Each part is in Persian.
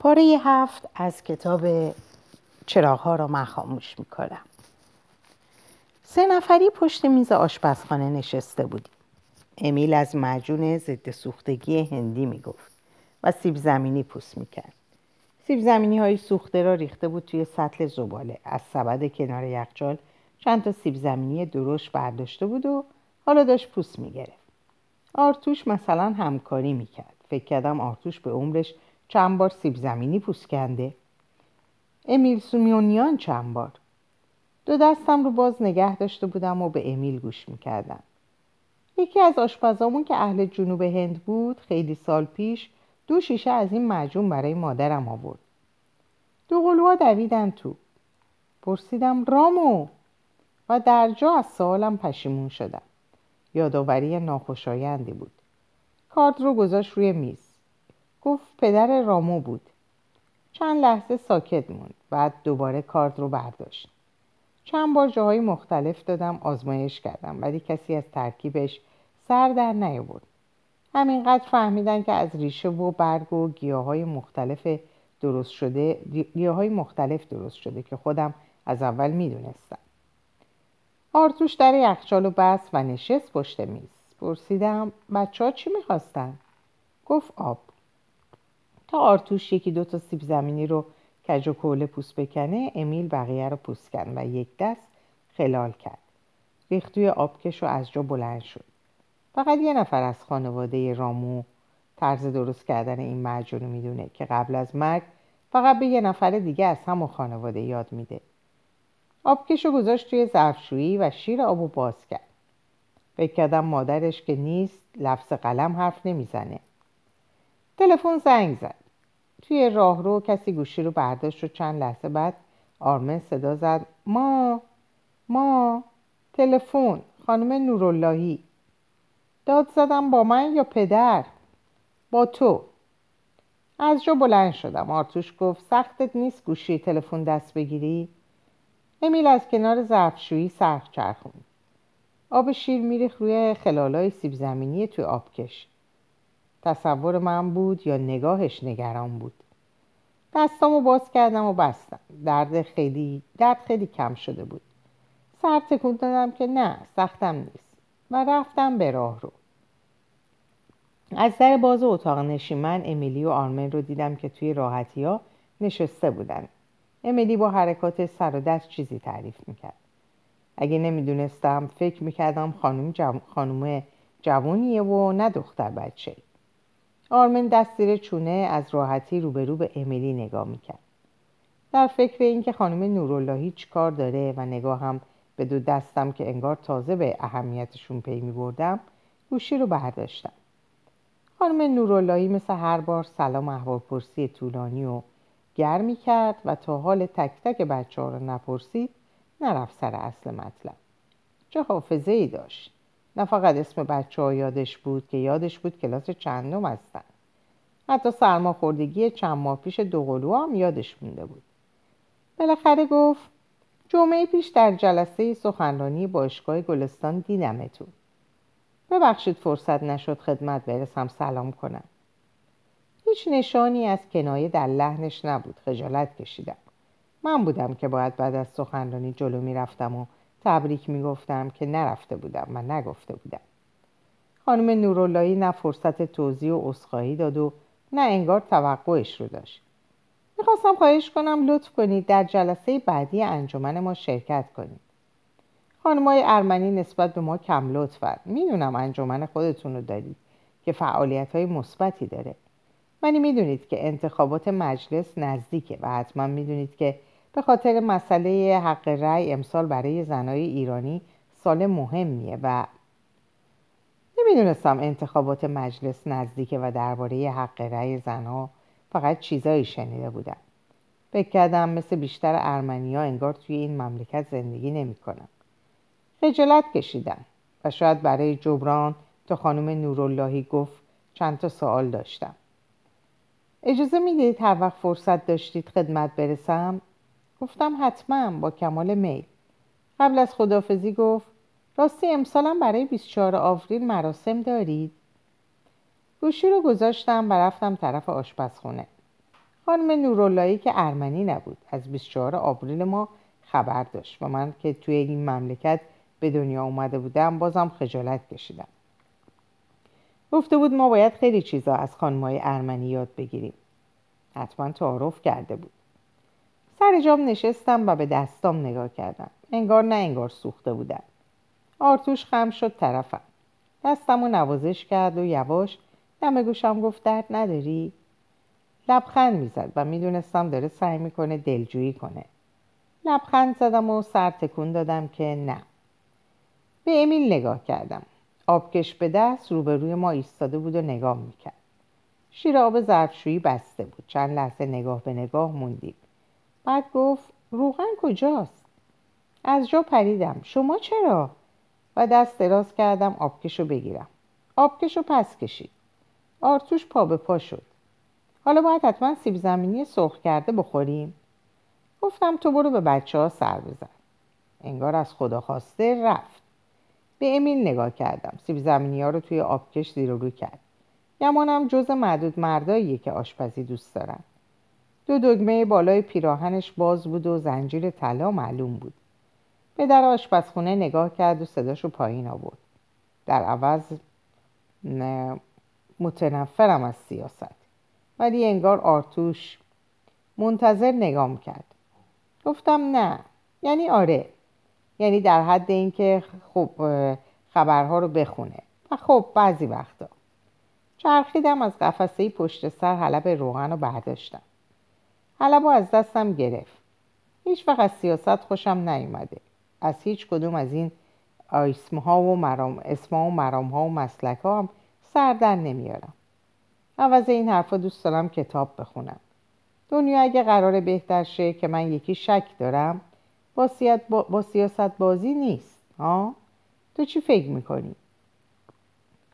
پاره هفت از کتاب چراغها را من خاموش می‌کنم. سه نفری پشت میز آشپزخانه نشسته بودیم. امیل از معجون ضد سوختگی هندی می‌گفت و سیب زمینی پوست می‌کرد. سیب زمینی های سوخته را ریخته بود توی سطل زباله. از سبد کنار یخچال چند تا سیب زمینی درشت برداشته بود و حالا داشت پوست می‌گرفت. آرتوش مثلا همکاری می‌کرد. فکر کردم آرتوش به عمرش چند بار سیب زمینی پوست کنده امیل سومیونیان چند بار. دو دستم رو باز نگه داشته بودم و به امیل گوش می‌کردم. یکی از آشپزامون که اهل جنوب هند بود خیلی سال پیش دو شیشه از این معجون برای مادرم آورد. دو قلوها دویدن تو. پرسیدم رامو؟ و در جا از سوالم پشیمون شدم. یادآوری ناخوشایندی بود. کارت رو گذاشت روی میز. گفت پدر رامو بود. چند لحظه ساکت موند بعد دوباره کارت رو برداشت. چند بار جاهای مختلف دادم آزمایش کردم ولی کسی از ترکیبش سر در نیاورد. همینقدر فهمیدن که از ریشه و برگ و گیاهای مختلف درست شده گیاهای مختلف درست شده که خودم از اول می‌دونستم. آرتوش در یخچال و بست و نشست پشت میز. پرسیدم بچه ها چی می‌خواستن؟ گفت آب. تا آرتوش یکی دو تا سیب زمینی رو کج و کوله پوست بکنه امیل بقیه رو پوست کن و یک دست خلال کرد. ریخت توی آبکش و از جا بلند شد. فقط یه نفر از خانواده رامو طرز درست کردن این معجون می‌دونه که قبل از مرگ فقط به یه نفر دیگه از همون خانواده یاد میده. آبکش رو گذاشت توی ظرفشویی و شیر آبو باز کرد. فکر کردم مادرش که نیست لفظ قلم حرف نمی‌زنه. تلفن زنگ زد. توی راهرو کسی گوشی رو برداشت و چند لحظه بعد آرمن صدا زد. ما ما تلفن خانم نوراللهی. داد زدم با من یا پدر؟ با تو. از جا بلند شدم. آرتوش گفت سختت نیست گوشی تلفن دست بگیری؟ امیل از کنار ظرفشویی سرخ چرخون آب شیر میریخ روی خلالای سیب زمینی توی آبکش تصور من بود یا نگاهش نگران بود. دستامو باز کردم و بستم. درد خیلی درد خیلی کم شده بود. سر تکون دادم که نه سختم نیست. و رفتم به راه رو. از در باز اتاق نشیمن امیلی و آرمن رو دیدم که توی راحتی ها نشسته بودن. امیلی با حرکات سر و دست چیزی تعریف می‌کرد. اگه نمی‌دونستم فکر می‌کردم خانم, جو... خانم جوانیه و نه دختر بچه. آرمن دست زیر چونه از راحتی روبرو به امیلی نگاه می‌کرد. در فکر اینکه خانم نوراللهی چی کار داره و نگاه هم به دو دستم که انگار تازه به اهمیتشون پی میبردم گوشی رو برداشتم. خانم نوراللهی مثل هر بار سلام احوالپرسی طولانی و گرمی کرد و تا حال تک تک بچه ها رو نپرسید نرفت سر اصل مطلب. چه حافظه ای داشت. نه فقط اسم بچه ها یادش بود که یادش بود کلاس چندم هستن. حتی سرماخوردگی چند ماه پیش دوقلو هم یادش مونده بود. بالاخره گفت جمعه پیش در جلسه سخنرانی باشگاه گلستان دیدمتون. ببخشید فرصت نشد خدمت برسم سلام کنم. هیچ نشانی از کنایه در لحنش نبود خجالت کشیدم. من بودم که باید بعد از سخنرانی جلو می‌رفتم و تبریک می‌گفتم که نرفته بودم و نگفته بودم. خانم نوراللهی نه فرصت توضیح و عذرخواهی داد و نه انگار توقعش رو داشت. می‌خواستم خواهش کنم لطف کنید در جلسه بعدی انجمن ما شرکت کنید. خانمای ارمنی نسبت به ما کم لطفن. می‌دونم انجمن خودتون رو دارید که فعالیت های مثبتی داره. ولی می‌دونید که انتخابات مجلس نزدیکه و حتما می‌دونید که به خاطر مسئله حق رأی امسال برای زنای ایرانی سال مهمیه و نمی‌دونستم انتخابات مجلس نزدیکه و درباره حق رأی زنها فقط چیزایی شنیده بودم. فکر کردم مثل بیشتر ارمنیا انگار توی این مملکت زندگی نمی‌کنم خجالت کشیدم و شاید برای جبران تا خانم نوراللهی گفت چند تا سوال داشتم. اجازه می‌دید هر وقت فرصت داشتید خدمت برسم؟ گفتم حتما با کمال میل. قبل از خدافزی گفت راستی امسالم برای 24 آوریل مراسم دارید؟ گوشی رو گذاشتم و رفتم طرف آشپزخونه. خانم نوراللهی که ارمنی نبود از 24 آوریل ما خبر داشت و من که توی این مملکت به دنیا اومده بودم بازم خجالت کشیدم. گفته بود ما باید خیلی چیزا از خانمای ارمنی یاد بگیریم. حتما تعارف کرده بود. سر جام نشستم و به دستام نگاه کردم. انگار نه انگار سوخته بودم آرتوش خم شد طرفم. دستم نوازش کرد و یواش دم گوشم گفت درد نداری؟ لبخند می‌زد و می‌دونستم داره سعی می‌کنه دلجویی کنه. لبخند زدم و سر تکون دادم که نه. به امیل نگاه کردم. آبکش به دست روبروی ما ایستاده بود و نگاه می‌کرد. شیر آب ظرفشویی بسته بود. چند لحظه نگاه به نگاه موندیم. بعد گفت روغن کجاست؟ از جا پریدم. شما چرا؟ و دست دراز کردم آبکش رو بگیرم. آبکش رو پس کشید. آرتوش پا به پا شد. حالا باید حتما سیب زمینی سرخ کرده بخوریم؟ گفتم تو برو به بچه ها سر بزن. انگار از خدا خواسته رفت. به امیل نگاه کردم. سیب زمینی ها رو توی آبکش زیر رو کرد. گمانم جز معدود مرداییه که آشپزی دوست دارن. دو دگمه بالای پیراهنش باز بود و زنجیر طلا معلوم بود. به در آشپزخونه نگاه کرد و صداشو پایین آورد. در عوض متنفرم از سیاست. ولی انگار آرتوش منتظر نگام کرد. گفتم نه یعنی آره یعنی در حد اینکه خب خبرها رو بخونه. و خب بعضی وقتا. چرخیدم از قفسه پشت سر حلب روغن رو برداشتم. رو از دستم گرفت. هیچ وقت از سیاست خوشم نیومده. از هیچ کدوم از این اسمها و مرام اسمها و مرام ها و مسلک ها هم سر در نمیارم. عوض این حرفا دوست دارم کتاب بخونم. دنیا اگه قرار بهتر شه که من یکی شک دارم با, با... با سیاست بازی نیست ها؟ تو چی فکر می‌کنی؟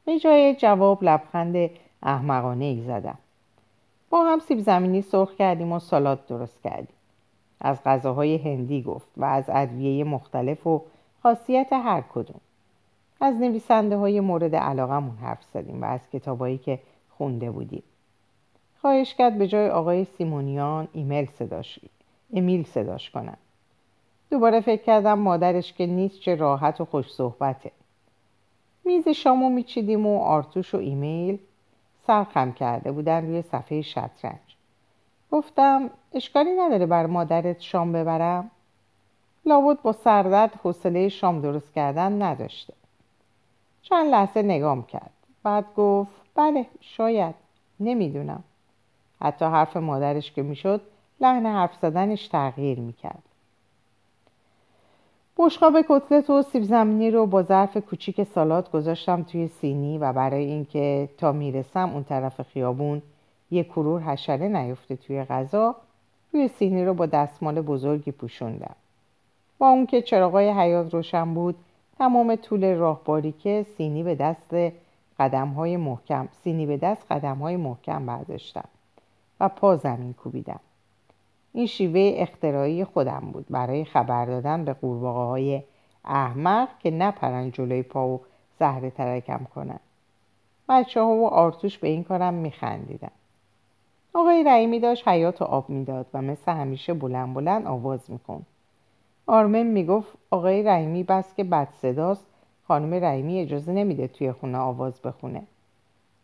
به جای جواب لبخند احمقانه ای زدم. با هم سیب زمینی سرخ کردیم و سالاد درست کردیم. از غذاهای هندی گفت و از ادویه مختلف و خاصیت هر کدوم. از نویسنده های مورد علاقمون حرف زدیم و از کتابایی که خونده بودیم. خواهش کرد به جای آقای سیمونیان ایمیل صداش امیل صداش کنم دوباره فکر کردم مادرش که نیست چه راحت و خوش صحبته. میز شامو میچیدیم و آرتوش و ایمیل سرخم کرده بودن روی صفحه شطرنج. گفتم اشکالی نداره بر مادرت شام ببرم؟ لابد با سردرد حوصله شام درست کردن نداشته. چند لحظه نگام کرد. بعد گفت بله شاید. نمی‌دونم. حتی حرف مادرش که می‌شد لحن حرف زدنش تغییر می‌کرد. بشقاب کتلت و سیب زمینی رو با ظرف کوچیک سالات گذاشتم توی سینی و برای اینکه تا می‌رسم اون طرف خیابون یه کرور حشره نیفته توی غذا روی سینی رو با دستمال بزرگی پوشوندم. با اون که چراغای حیات روشن بود تمام طول راهباری که سینی به دست قدم های محکم سینی به دست قدم های محکم برداشتم و پا زمین کوبیدم. این شیوه اختراعی خودم بود. برای خبر دادن به قورباغه های احمق که نپرن جلوی پا و زهر ترکم کنن. بچه ها و آرتوش به این کارم میخندیدن. آقای رحیمی داشت حیات آب می‌داد و مثل همیشه بلند بلند آواز میکن. آرمن می‌گفت آقای رحیمی بس که بد صداست. خانم رحیمی اجازه نمیده توی خونه آواز بخونه.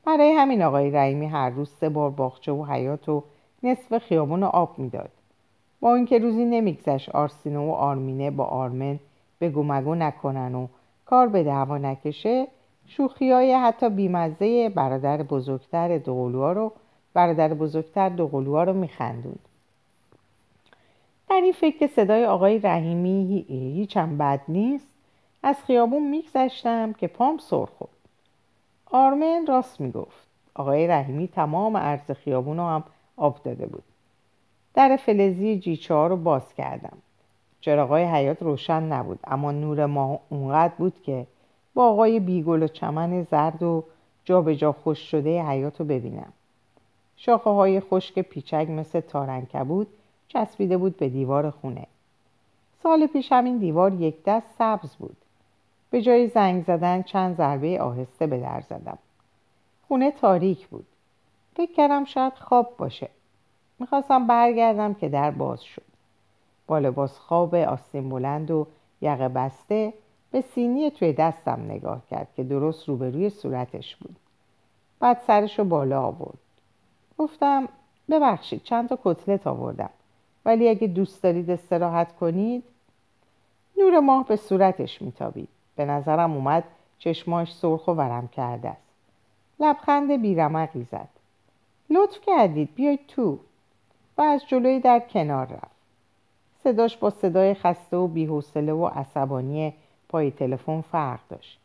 برای همین آقای رحیمی هر روز سه بار باغچه و حیات و نصف خیابون آب می‌داد. با اینکه روزی نمیگذشت آرسینو و آرمینه با آرمن به گمگو نکنن و کار به دعوا نکشه شوخی های حتی بیمزه برادر بزرگتر دوقلوها رو برادر بزرگتر دوقلوها رو میخندوند. در این فکر که صدای آقای رحیمی هیچم بد نیست از خیابون میگذشتم که پام سر خورد. آرمن راست می‌گفت. آقای رحیمی تمام عرض خیابون رو هم آب داده بود. در فلزی جیچه رو باز کردم. چراغای حیات روشن نبود اما نور ما اونقدر بود که با آقای بیگل و چمن زرد و جا به جا خوش شده حیات رو ببینم. شاخه های خشک پیچک مثل تارنکه بود چسبیده بود به دیوار خونه. سال پیش همین دیوار یک دست سبز بود. به جای زنگ زدن چند ضربه آهسته به در زدم. خونه تاریک بود. فکر کردم شاید خواب باشه. می‌خواستم برگردم که در باز شد. با لباس خواب آستین بلند و یقه بسته به سینی توی دستم نگاه کرد که درست روبروی صورتش بود. بعد سرش رو بالا آورد. گفتم ببخشید چند تا کتلت آوردم. ولی اگه دوست دارید استراحت کنید نور ماه به صورتش میتابید. به نظرم اومد چشماش سرخ و ورم کرده است. لبخند بیرمقی زد. لطف کردید بیاید تو. از جلوی در کنار رفت. صداش با صدای خسته و بیحوصله و عصبانی پای تلفن فرق داشت.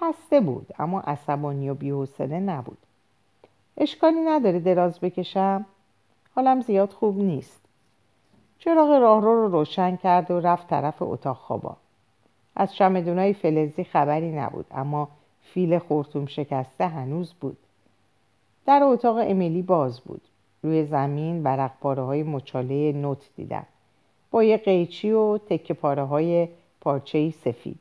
خسته بود اما عصبانی و بیحوصله نبود. اشکالی نداره دراز بکشم؟ حالم زیاد خوب نیست. چراغ راهرو رو روشن کرد و رفت طرف اتاق خوابا. از چمدونای فلزی خبری نبود اما فیل خورتوم شکسته هنوز بود. در اتاق امیلی باز بود. روی زمین برق پاره های مچاله نوت دیدم. با یه قیچی و تکه پاره های پارچه سفید.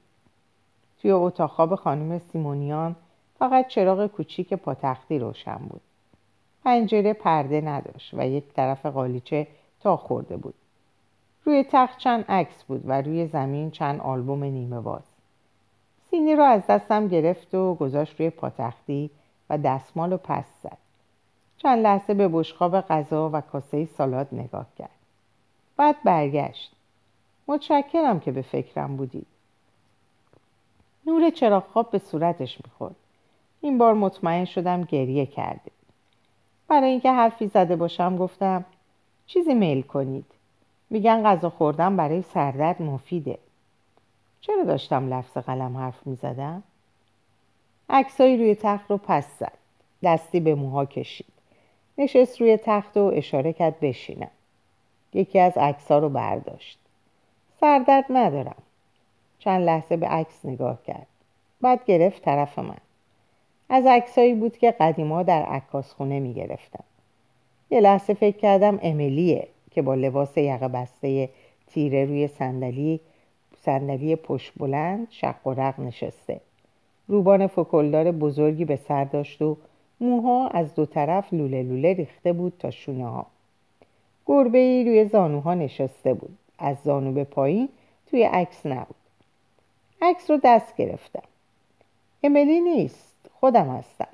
توی اتاق خواب خانم سیمونیان فقط چراغ کوچیک پاتختی روشن بود. پنجره پرده نداشت و یک طرف قالیچه تا خورده بود. روی تخت چند عکس بود و روی زمین چند آلبوم نیمه باز. سینی رو از دستم گرفت و گذاشت روی پاتختی و دستمال رو پس زد. چند لحظه به بشقاب غذا و کاسه سالاد نگاه کرد. بعد برگشت. متشکرم که به فکرم بودید. نور چراغ خواب به صورتش می‌خورد. این بار مطمئن شدم گریه کرده. برای اینکه حرفی زده باشم گفتم چیزی میل کنید. میگن غذا خوردن برای سردرد مفیده. چرا داشتم لفظ قلم حرف می‌زدم؟ عکسایی روی تخت رو پس زد. دستی به موها کشید. نشست روی تخت و اشاره کرد بشینم. یکی از عکسها رو برداشت. سردرد ندارم. چند لحظه به عکس نگاه کرد. بعد گرفت طرف من. از عکسایی بود که قدیما در عکاس خونه می گرفتم. یه لحظه فکر کردم امیلیه که با لباس یقه بسته تیره روی صندلی صندلی پشت بلند شق و رق نشسته. روبان فکلدار بزرگی به سر داشت و موها از دو طرف لوله لوله ریخته بود تا شونه ها. گربه ای روی زانوها نشسته بود. از زانو به پایین توی عکس نبود. عکس رو دست گرفتم. امیلی نیست. خودم هستم.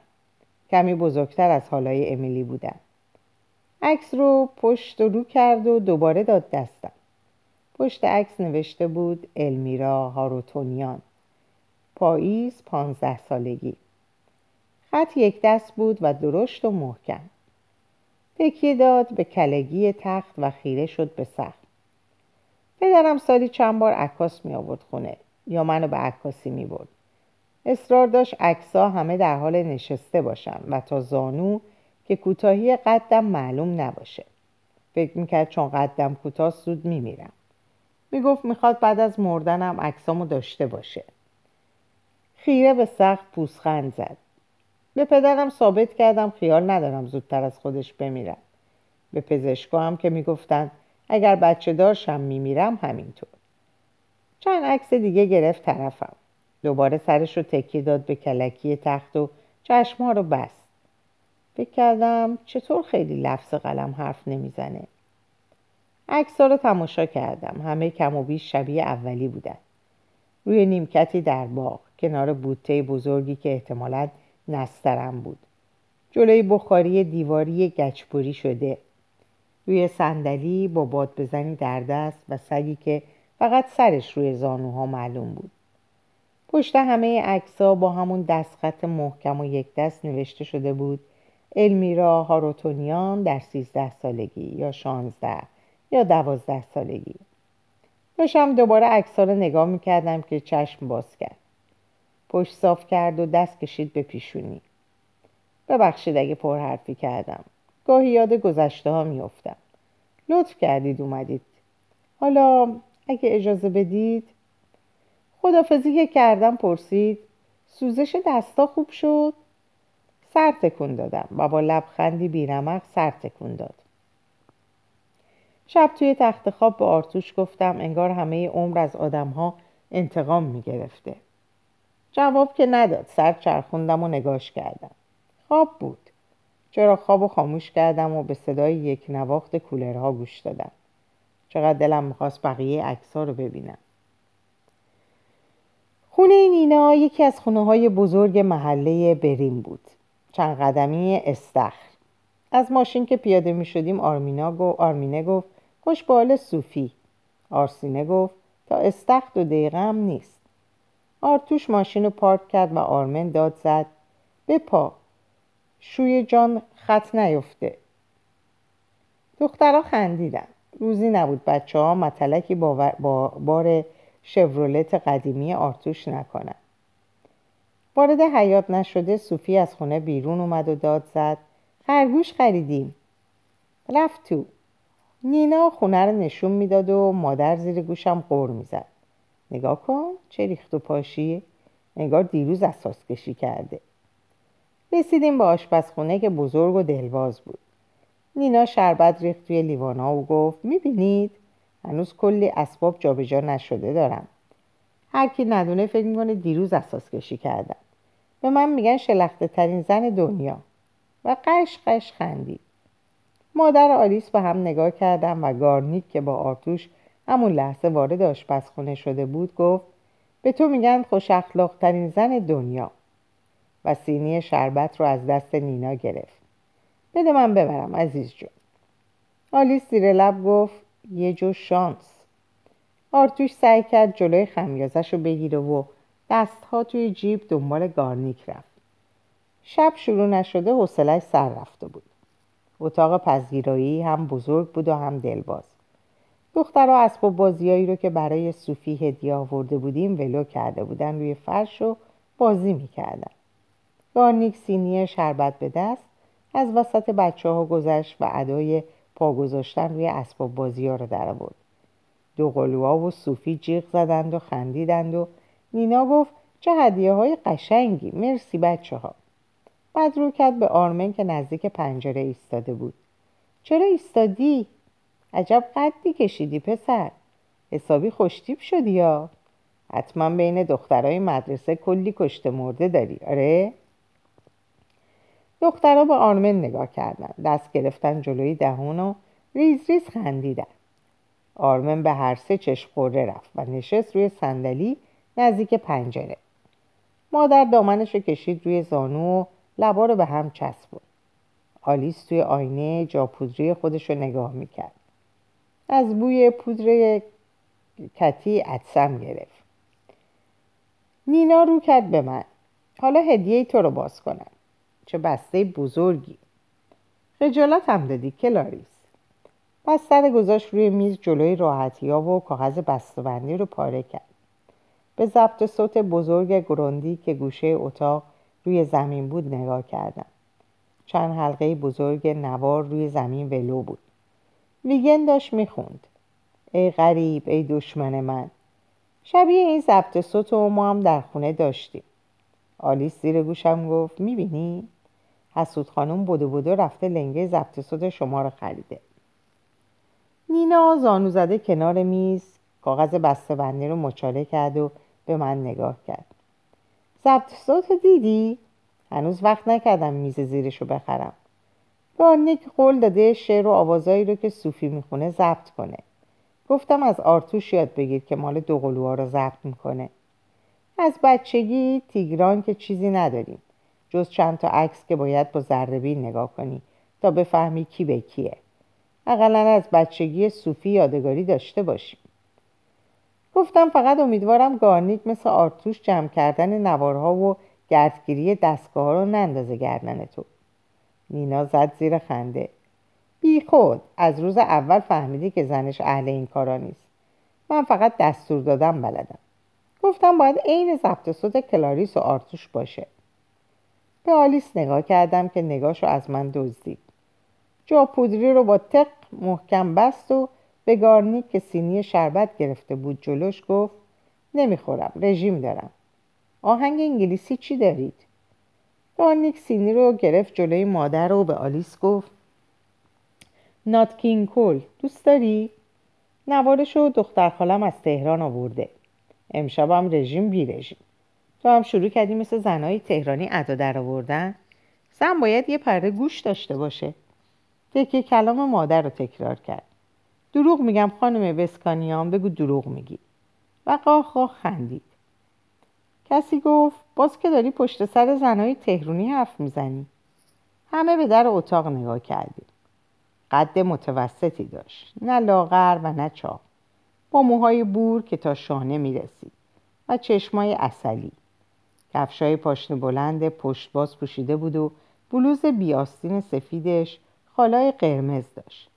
کمی بزرگتر از حالای امیلی بودم. عکس رو پشت رو کرد و دوباره داد دستم. پشت عکس نوشته بود المیرا هاروتونیان. پاییز پانزده سالگی. خط یک دست بود و درشت و محکم. تکیه داد به کلگی تخت و خیره شد به سخت پدرم سالی چند بار عکاس می آورد خونه یا منو به عکاسی می برد. اصرار داشت عکسا همه در حال نشسته باشن و تا زانو که کوتاهی قدم معلوم نباشه. فکر می‌کرد چون قدم کوتاه زود میمیرم می‌گفت می‌خواد بعد از مردنم عکسامو داشته باشه. خیره به سخت پوسخند زد. به پدرم ثابت کردم خیال ندارم زودتر از خودش بمیرم. به پزشکا هم که می‌گفتن اگر بچه دارشم میمیرم همینطور. چند عکس دیگه گرفت طرفم. دوباره سرش رو تکی داد به کلکی تخت و چشمها رو بست. فکر کردم چطور خیلی لفظ قلم حرف نمی‌زنه. عکس رو تماشا کردم. همه کم و بیش شبیه اولی بودن. روی نیمکتی در باغ کنار بوته بزرگی که احتمالا نسترم بود. جلوی بخاری دیواری گچبری شده. روی صندلی با باد بزنی در دست و سگی که فقط سرش روی زانوها معلوم بود. پشت همه عکس‌ها با همون دستخط محکم و یک دست نوشته شده بود المیرا هاروتونیان در سیزده سالگی یا شانزده یا دوازده سالگی. داشتم دوباره عکس رو نگاه می‌کردم که چشم باز کرد. پشت صاف کرد و دست کشید به پیشونی. ببخشید اگه پرحرفی کردم. گاهی یاد گذشته ها میافتم. لطف کردید اومدید. حالا اگه اجازه بدید. خدافزی که کردم پرسید. سوزش دستا خوب شد؟ سر تکون دادم. و با لبخندی بیرمق سر تکون داد. شب توی تخت خواب به آرتوش گفتم انگار همه عمر از آدمها انتقام می‌گرفته. جواب که نداد. سر چرخوندم و نگاش کردم. خواب بود. چرا خواب و خاموش کردم و به صدای یک نواخت کولرها گوش دادم. چقدر دلم می‌خواست بقیه عکس رو ببینم. خونه نینا یکی از خونه های بزرگ محله بریم بود. چند قدمی استخر. از ماشین که پیاده می شدیم آرمینا گو آرمینه گفت خوش بال صوفی. آرسینه گفت تا استخر دو دقیقه هم نیست. آرتوش ماشین رو پارک کرد و آرمن داد زد. بپا شوی جان خط نیفته. دخترها خندیدن. روزی نبود بچه ها متلکی با, با بار شورولت قدیمی آرتوش نکنن. وارد حیات نشده صوفی از خونه بیرون اومد و داد زد. خرگوش خریدیم. رفت تو. نینا خونه رو نشون می‌داد و مادر زیر گوشم قور می‌زد. نگاه کن چه ریخت و پاشی. نگار دیروز اساس کشی کرده. رسیدیم به آشپزخونه که بزرگ و دلواز بود. نینا شربت ریخت توی لیوانا و گفت می‌بینید؟ هنوز کلی اسباب جابجا نشده دارم. هر کی ندونه فکر می‌کنه دیروز اساس کشی کردم. به من میگن شلخته ترین زن دنیا. و قش قش خندید. مادر آلیس به هم نگاه کردم و گارنیک که با آرتوش همون لحظه وارد آشپزخونه شده بود گفت به تو میگن خوش ترین زن دنیا. و سینی شربت رو از دست نینا گرفت. بده من ببرم عزیز جون. آلیس زیر لب گفت یه جو شانس. آرتوش سعی کرد جلوی خمیازش رو بگیره و دستها توی جیب دنبال گارنیک رفت. شب شروع نشده حوصلش سر رفته بود. اتاق پذیرایی هم بزرگ بود و هم دلباز. دخترها اسباب بازیایی رو که برای صوفی هدیه آورده بودیم ولو کرده بودن روی فرش و بازی می‌کردن. گارنیک سینی شربت به دست از وسط بچه ها گذشت و ادای پا گذاشتن روی اسباب بازی ها رو در آورد. دو قلوها و صوفی جیغ زدند و خندیدند و نینا گفت چه هدیه های قشنگی مرسی بچه ها بعد رو کرد به آرمن که نزدیک پنجره ایستاده بود. چرا ایستادی؟ عجب قدی کشیدی پسر. حسابی خوشتیب شدی یا؟ حتما بین دخترای مدرسه کلی کشته مرده داری. آره؟ دخترها به آرمن نگاه کردن. دست گرفتن جلوی دهون و ریز ریز خندیدن. آرمن به هر سه چشم خوره رفت و نشست روی صندلی نزدیک پنجره. مادر دامنش رو کشید روی زانو و لبا رو به هم چسبون. آلیس توی آینه جاپودری خودش رو نگاه می‌کرد. از بوی پودر کتی عدسم گرفت. نینا رو کرد به من. حالا هدیه تو رو باز کنم. چه بسته بزرگی. خجالت هم دادی کلاریس. بستر گذاشت روی میز جلوی راحتی ها و کاغذ بسته‌بندی رو پاره کرد. به ضبط صوت بزرگ گروندی که گوشه اتاق روی زمین بود نگاه کردم. چند حلقه بزرگ نوار روی زمین ولو بود. ویگن داشت می‌خوند. ای غریب ای دشمن من. شبیه این ضبط صوت و ما هم در خونه داشتیم. آلیس زیر گوشم گفت می‌بینی؟ حسود خانم بودو بودو رفته لنگه ضبط صوت شما رو خریده. نینا زانو زده کنار میز کاغذ بسته بندی رو مچاله کرد و به من نگاه کرد. ضبط صوت دیدی؟ هنوز وقت نکردم میز زیرش رو بخرم. گارنیک قول داده شعر و آوازایی رو که صوفی می‌خونه ضبط کنه. گفتم از آرتوش یاد بگیر که مال دوقلوها رو ضبط می‌کنه. از بچگی تیگران که چیزی نداریم. جز چند تا عکس که باید با ذره نگاه کنی تا بفهمی کی به کیه. اقلا از بچگی صوفی یادگاری داشته باشیم. گفتم فقط امیدوارم گارنیک مثل آرتوش جمع کردن نوارها و گردگیری دستگاه رو نندازه گردن تو نینا زد زیر خنده. بی خود از روز اول فهمیدی که زنش اهل این کارا نیست. من فقط دستور دادن بلدم. گفتم باید عین ضبط صوت کلاریس و آرتوش باشه. به آلیس نگاه کردم که نگاهشو از من دزدید. جا پودری رو با تق محکم بست و به گارنیک که سینی شربت گرفته بود جلوش گفت نمی‌خورم رژیم دارم. آهنگ انگلیسی چی دارید؟ گارنیک سینی رو گرفت جلوی مادر و به آلیس گفت نات کینگ کول دوست داری؟ نوارش رو دختر خالم از تهران آورده. امشبم رژیم بی رژیم تو هم شروع کردی مثل زنهای تهرانی ادا در آوردن؟ زن باید یه پره گوش داشته باشه. تکه کلام مادر رو تکرار کرد. دروغ میگم خانم وسکانیان بگو دروغ میگی. و قاه خندید. کسی گفت باز که داری پشت سر زنهای تهرونی حرف می‌زنی. همه به در اتاق نگاه کردیم. قد متوسطی داشت. نه لاغر و نه چاق. با موهای بور که تا شانه می‌رسید. و چشمای اصلی کفشای پاشنه بلند پشت باز پوشیده بود و بلوز بیاستین سفیدش خالای قرمز داشت.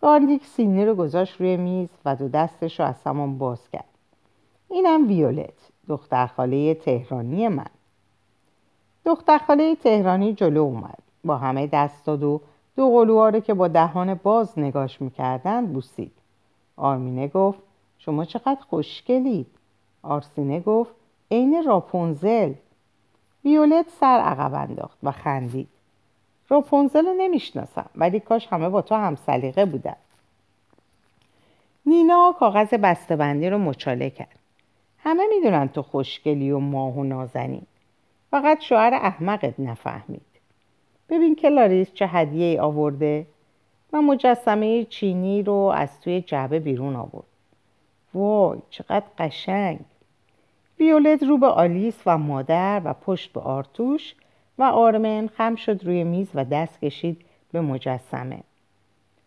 گاردیک سینی رو گذاشت روی میز و دو دستش رو از سامان باز کرد. اینم ویولت. دختر خاله تهرانی من. دختر خاله تهرانی جلو اومد. با همه دست داد و دو قلوها که با دهان باز نگاش می‌کردن بوسید. آرمینه گفت شما چقدر خوشگلید. آرسینه گفت عین راپونزل ویولت سر عقب انداخت و خندید. راپونزل رو نمی‌شناسم ولی کاش همه با تو هم سلیقه بودن. نینا کاغذ بسته‌بندی رو مچاله کرد. همه می‌دونن تو خوشگلی و ماه و نازنی فقط شوهر احمقت نفهمید. ببین که لاریس چه هدیه ای آورده. و مجسمه چینی رو از توی جعبه بیرون آورد. وای چقدر قشنگ. ویولت رو به آلیس و مادر و پشت به آرتوش و آرمن خم شد روی میز و دست کشید به مجسمه.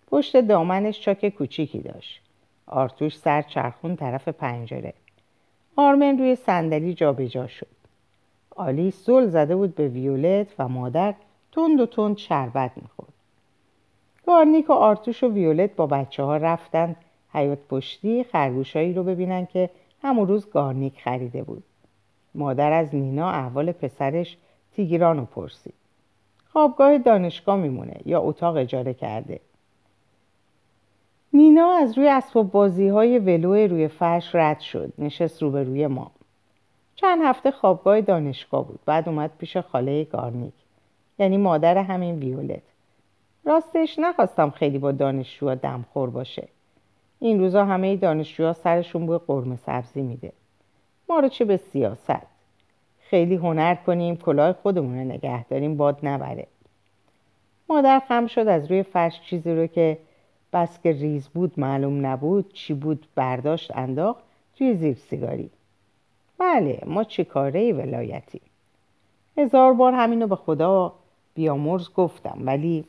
پشت دامنش چاک کوچیکی داشت. آرتوش سر چرخون طرف پنجره. آرمن روی صندلی جابجا شد. آلیس زل زده بود به ویولت و مادر تند و تند شربت می‌خورد. گارنیک و آرتوش و ویولت با بچه ها رفتن. حیات پشتی خرگوشایی رو ببینن که همون روز گارنیک خریده بود. مادر از نینا احوال پسرش تیگران رو پرسید. خوابگاه دانشگاه میمونه یا اتاق اجاره کرده؟ نینا از روی اسباب بازی های ولو روی فرش رد شد نشست روبروی ما. چند هفته خوابگاه دانشگاه بود بعد اومد پیش خاله گارنیک یعنی مادر همین ویولت. راستش نخواستم خیلی با دانشجوها دمخور باشه. این روزا همه دانشجوها سرشون بوی قرمه سبزی میده. ما رو چه به سیاست؟ خیلی هنر کنیم کلاه خودمون رو نگه داریم باد نبره. مادر خم شد از روی فرش چیزی رو که بس که ریز بود معلوم نبود چی بود برداشت انداخت توی زیر سیگاری. بله ما چی کاره ولایتی هزار بار همینو به خدا بیامرز گفتم ولی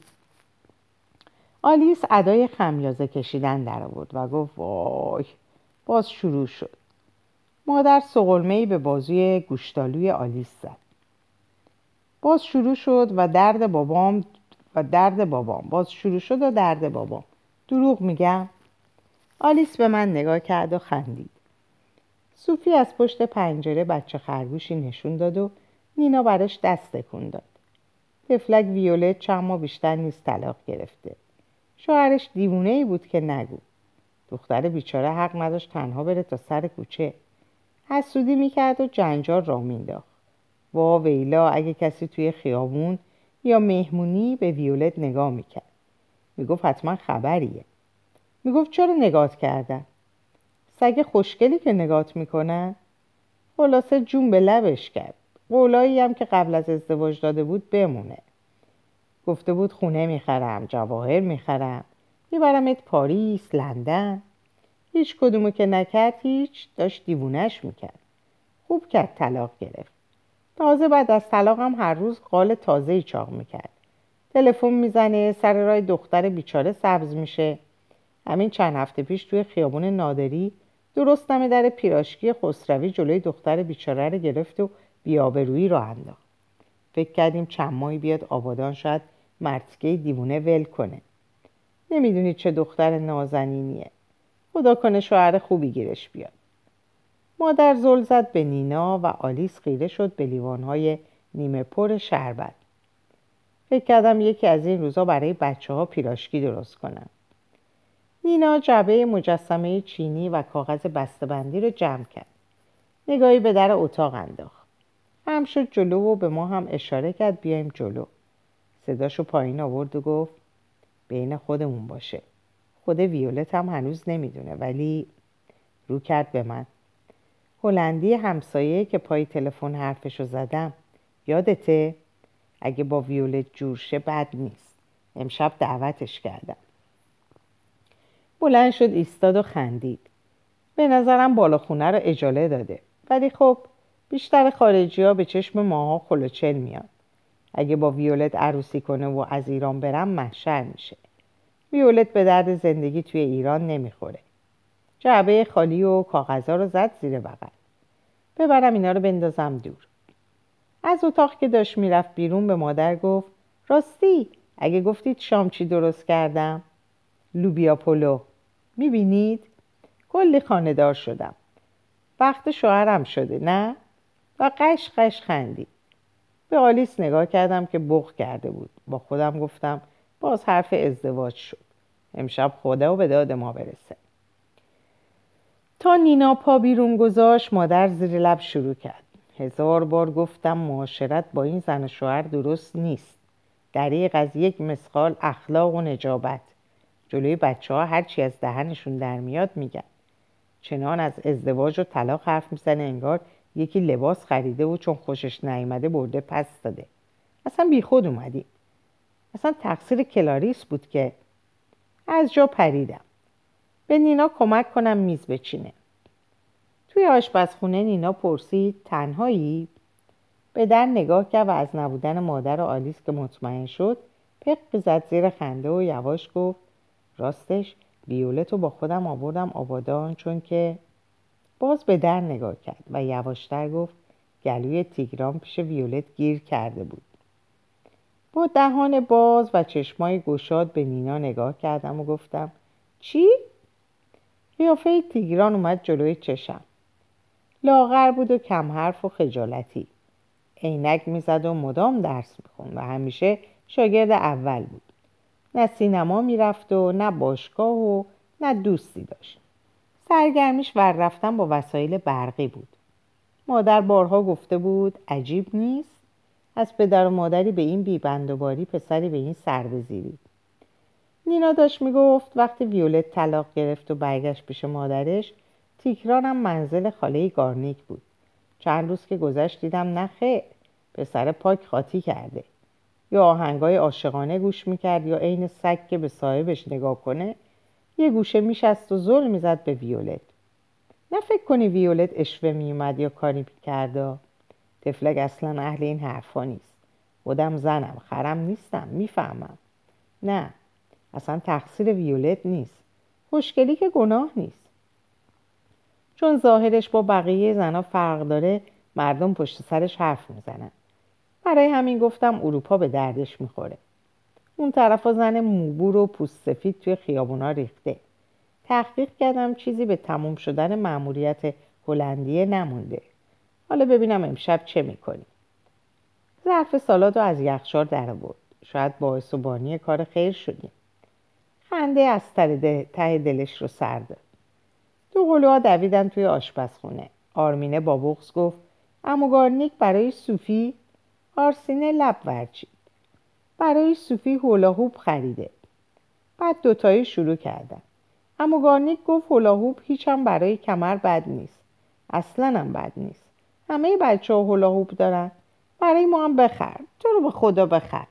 آلیس ادای خمیازه کشیدن در آورد و گفت وای باز شروع شد. مادر سقلمهای به بازوی گوشتالوی آلیس زد. باز شروع شد و درد بابام و درد بابام. باز شروع شد و درد بابام. دروغ میگم. آلیس به من نگاه کرد و خندید. صوفی از پشت پنجره بچه خرگوشی نشون داد و نینا براش دست تکون داد. تفلک ویولت چند ماه بیشتر نیست طلاق گرفته. شوهرش دیوونه ای بود که نگو. دختر بیچاره حق نداشت تنها بره تا سر کوچه. حسودی می‌کرد و جنجال را مینداخت وا ویلا اگه کسی توی خیابون یا مهمونی به ویولت نگاه می‌کرد. می‌گفت حتما خبریه. می‌گفت چرا نگات کردن؟ سگ خوشگلی که نگات می‌کنن؟ خلاصه جون به لبش کرد. قولایی هم که قبل از ازدواج داده بود بمونه. گفته بود خونه می‌خرم جواهر می‌خرم. میبرمت پاریس لندن. هیچ کدومو که نکرد هیچ داشت دیوونش می‌کرد. خوب کرد طلاق گرفت. تازه بعد از طلاق هم هر روز قال تازه چاق می‌کرد. تلفن می‌زنه سر راه دختر بیچاره سبز میشه. همین چند هفته پیش توی خیابون نادری درست نمه در پیراشکی خسروی جلوی دختر بیچاره رو گرفت و بیابرویی رو انداخت. فکر کردیم چند ماهی بیاد آبادان شاید مرتکه دیوونه ول کنه. نمی‌دونید چه دختر نازنینیه. خدا کنه شوهر خوبی گیرش بیاد. مادر زل زد به نینا و آلیس خیره شد به لیوانهای نیمه پر شربت. فکر کردم یکی از این روزا برای بچه ها پیراشکی درست کنم نینا جعبه مجسمه چینی و کاغذ بسته‌بندی رو جمع کرد. نگاهی به در اتاق انداخت. هم شد جلو و به ما هم اشاره کرد بیایم جلو. صداشو پایین آورد و گفت بین خودمون باشه. خود ویولت هم هنوز نمی‌دونه ولی رو کرد به من. هلندی همسایه که پای تلفن حرفشو زدم یادته؟ اگه با ویولت جورشه بد نیست. امشب دعوتش کردم. بلند شد ایستاد و خندید. به نظرم بالا خونه رو اجاله داده. ولی خب بیشتر خارجی ها به چشم ماها خلوچل میاد اگه با ویولت عروسی کنه و از ایران برم محشر میشه. ویولت به درد زندگی توی ایران نمی‌خوره. جعبه خالی و کاغذها رو زد زیر بغل. ببرم اینا رو بندازم دور. از اتاق که داشت می‌رفت بیرون به مادر گفت راستی اگه گفتید شام چی درست کردم؟ لوبیا پلو. می‌بینید؟ کلی خاندار شدم. وقت شوهرم شده نه؟ و قش قش خندی. به آلیس نگاه کردم که بغ کرده بود. با خودم گفتم باز حرف ازدواج شد. امشب خدا و به داد ما برسه. تا نینا پا بیرون گذاشت مادر زیر لب شروع کرد. هزار بار گفتم معاشرت با این زن و شوهر درست نیست. دریق از یک مسقال اخلاق و نجابت. جلوی بچه ها هرچی از دهنشون در میاد میگن. چنان از ازدواج و طلاق حرف می‌زنه انگار یکی لباس خریده و چون خوشش نیامده برده پس داده. اصلا بیخود اومدی اصلا تقصیر کلاریس بود که از جا پریدم. به نینا کمک کنم میز بچینه. توی آشپزخونه نینا پرسید تنهایی؟ به در نگاه کرد و از نبودن مادر و آلیس که مطمئن شد پق زد زیر خنده و یواش گفت راستش ویولت رو با خودم آوردم آبادان چون که باز به در نگاه کرد و یواشتر گفت گلوی تیگران پیش ویولت گیر کرده بود. با دهان باز و چشمای گشاد به نینا نگاه کردم و گفتم چی؟ قیافه تیگران اومد جلوی چشم. لاغر بود و کم حرف و خجالتی. عینک می‌زد و مدام درس می‌خوند و همیشه شاگرد اول بود. نه سینما می‌رفت و نه باشگاه و نه دوستی داشت. سرگرمیش ور رفتن با وسایل برقی بود. مادر بارها گفته بود عجیب نیست. از پدر و مادری به این بیبندوباری پسری به این سر بزیرید نینا داشت می‌گفت وقتی ویولت طلاق گرفت و برگشت پیش مادرش تیکرانم منزل خاله گارنیک بود. چند روز که گذشت دیدم نخه پسر پاک خاطی کرده. یا آهنگای عاشقانه گوش می‌کرد یا عین سگ که به صاحبش نگاه کنه یه گوشه میشست و زل می‌زد به ویولت. نه فکر کنی ویولت اشوه میومد یا کاری می‌کرده تفلک اصلا اهل این حرفا نیست. خودم زنم خرم نیستم می‌فهمم. نه اصلا تقصیر ویولت نیست. خوشگلی که گناه نیست. چون ظاهرش با بقیه زنها فرق داره مردم پشت سرش حرف می‌زنن. برای همین گفتم اروپا به دردش می‌خوره. اون طرف زن موبور و پوست سفید توی خیابونا ریخته. تحقیق کردم چیزی به تموم شدن مأموریت هلندیه نمونده. حالا ببینم امشب چه می‌کنی. ظرف سالاد رو از یخچال در آورد. شاید باعث و بانی کار خیر شدیم. خنده از ته دلش رو سر داد. دو قلوها دویدن توی آشپزخونه. آرمینه با بغز گفت اموگارنیک برای صوفی آرسینه لب ورچید. برای صوفی هولاهوب خریده. بعد دوتایی شروع کردن. اما گارنیک گفت هولاهوب هیچم برای کمر بد نیست. اصلا هم بد نیست. همه بچه ها هولاهوب دارن. برای ما هم بخر. تو رو به خدا بخر.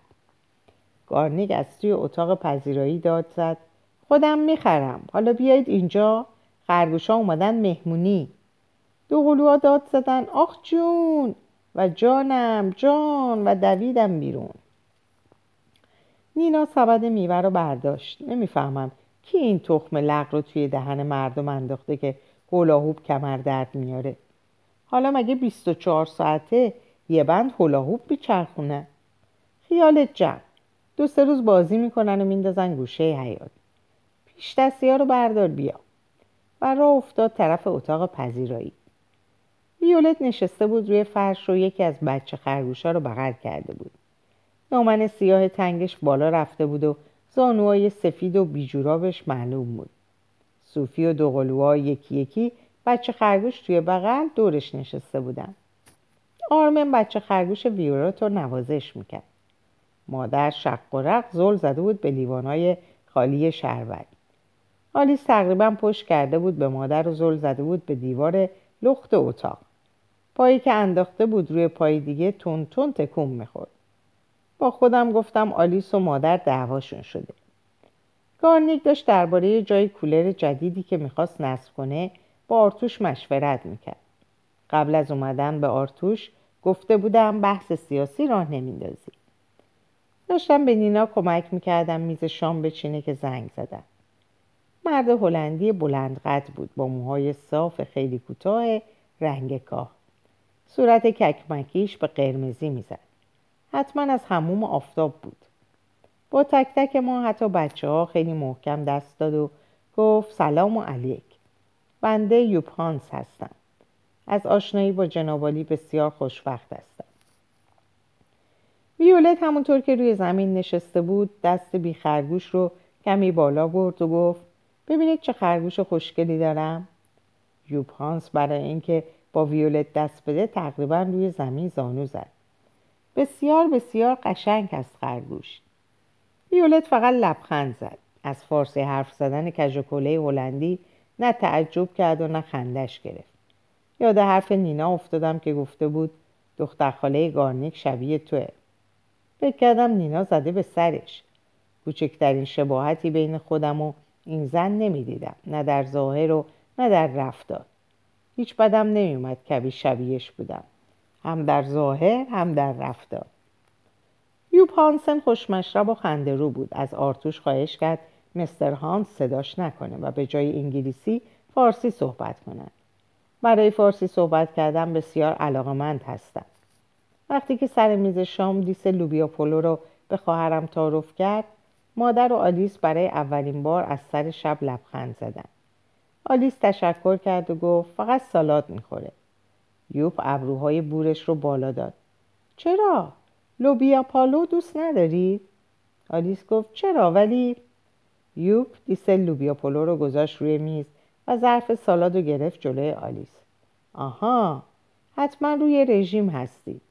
گارنیک از توی اتاق پذیرایی داد زد. خودم می‌خرم. حالا بیایید اینجا. خرگوشا اومدن مهمونی. دو قلوها داد زدن آخ جون. و جانم جان. و دویدم بیرون. نینا سبد میوه رو برداشت. نمی‌فهمم کی این تخم لق رو توی دهن مردم انداخته که هولاهوب کمر درد میاره. حالا مگه 24 ساعته یه بند هولاهوب بیچرخونه خیالت جمع. دو سه روز بازی می‌کنن و میندازن گوشه حیات پیش دستی ها رو بردار بیا. و راه افتاد طرف اتاق پذیرایی. ویولت نشسته بود روی فرش و یکی از بچه خرگوشا رو بغل کرده بود. دامن سیاه تنگش بالا رفته بود و زانوهای سفید و بیجورابش معلوم بود. صوفی و دوقلوها یکی یکی بچه خرگوش توی بغل دورش نشسته بودن. آرمن بچه خرگوش ویولت رو نوازش می‌کرد. مادر شق و رق زل زده بود به لیوانهای خالی شربت آلیس تقریبا پشت کرده بود به مادر و زل زده بود به دیوار لخت اتاق. پایی که انداخته بود روی پای دیگه تون تون تکون می‌خورد. با خودم گفتم آلیس و مادر دعواشون شده. گارنیک داشت درباره جای کولر جدیدی که می‌خواست نصب کنه با آرتوش مشورت می‌کرد. قبل از اومدن به آرتوش گفته بودم بحث سیاسی راه نمیندازی داشتم به نینا کمک می‌کردم میز شام بچینه که زنگ زدم مرد هلندی بلند قد بود با موهای صاف خیلی کوتاه رنگ کاه. صورت ککمکیش به قرمزی می‌زد. حتما از هموم آفتاب بود. با تک تک ما حتی بچه ها خیلی محکم دست داد و گفت سلام و علیک. بنده یوپانس هستم. از آشنایی با جنابالی بسیار خوشبخت هستم. ویولت همونطور که روی زمین نشسته بود دست بی خرگوش رو کمی بالا برد و گفت ببینید چه خرگوش خوشگلی دارم. یوپانس برای اینکه با ویولت دست بده تقریبا روی زمین زانو زد. بسیار بسیار قشنگ است خرگوش. ویولت فقط لبخند زد. از فارسی حرف زدن کژوکله هلندی نه تعجب کرد و نه خندش گرفت. یاد حرف نینا افتادم که گفته بود دختر خاله گارنیک شبیه توه. فکر کردم نینا زده به سرش. کوچکترین شباهتی بین خودم و این زن نمی‌دیدم نه در ظاهر و نه در رفتار. هیچ بدم نمیومد کبی شبیهش بودم. هم در ظاهر هم در رفتار. یوب هانسن خوشمشرب و خنده رو بود. از آرتوش خواهش کرد مستر هانس صداش نکنه و به جای انگلیسی فارسی صحبت کنند برای فارسی صحبت کردن بسیار علاقمند هستم. وقتی که سر میز شام دیس لوبیا پلو رو به خواهرم تعارف کرد مادر و آلیس برای اولین بار از سر شب لبخند زدن. آلیس تشکر کرد و گفت فقط سالاد می‌خوره. یوب ابروهای بورش رو بالا داد. چرا؟ لوبیا پلو دوست نداری؟ آلیس گفت چرا؟ ولی یوب دیس لوبیا پلو رو گذاشت روی میز و ظرف سالاد رو گرفت جلوی آلیس. آها حتما روی رژیم هستید.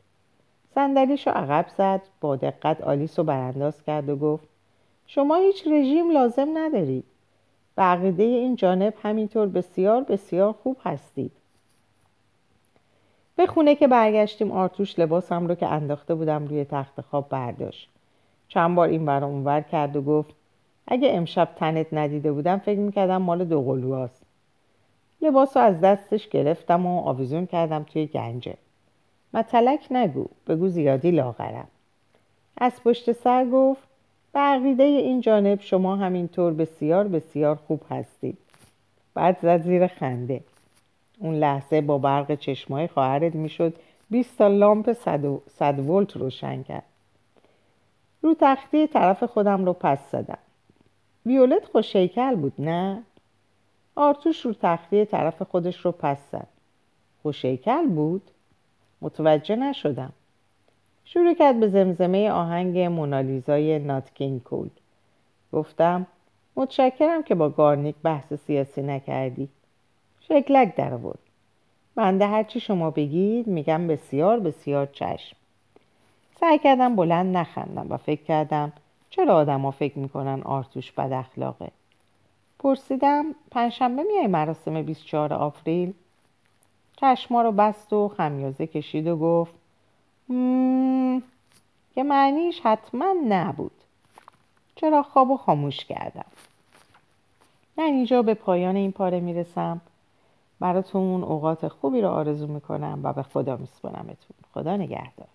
صندلیش رو عقب زد با دقت آلیس رو برانداز کرد و گفت شما هیچ رژیم لازم ندارید. به عقیده این جانب همینطور بسیار بسیار خوب هستید. به خونه که برگشتیم آرتوش لباسم رو که انداخته بودم روی تخت خواب برداشت. چند بار این برام اونور کرد و گفت اگه امشب تنت ندیده بودم فکر می‌کردم مال دو هست. لباس رو از دستش گرفتم و آویزون کردم توی گنجه متلک نگو بگو زیادی لاغرم. از پشت سر گفت به عقیده این جانب شما همینطور بسیار بسیار خوب هستید. بعد زد زیر خنده. اون لحظه با برق چشمای خواهرت می‌شد. 20 تا لامپ 100 ولت روشن کرد. رو تختی طرف خودم رو پس زدم. ویولت خوشیکل بود نه؟ آرتوش رو تختی طرف خودش رو پس زد. خوشیکل بود؟ متوجه نشدم. شروع کرد به زمزمه آهنگ مونالیزای ناتکین کول گفتم متشکرم که با گارنیک بحث سیاسی نکردی. شکلک در بود بنده هرچی شما بگید میگم بسیار بسیار چشم. سعی کردم بلند نخندم و فکر کردم چرا آدما فکر می‌کنن آرتوش بد اخلاقه. پرسیدم پنجشنبه میای مراسم 24 آوریل چشما رو بست و خمیازه کشید و گفت که معنیش حتما نبود. چرا خواب و خاموش کردم؟ من اینجا به پایان این پاره می‌رسم. براتون اوقات خوبی رو آرزو می‌کنم و به خدا میسپرمتون خدا نگهدار.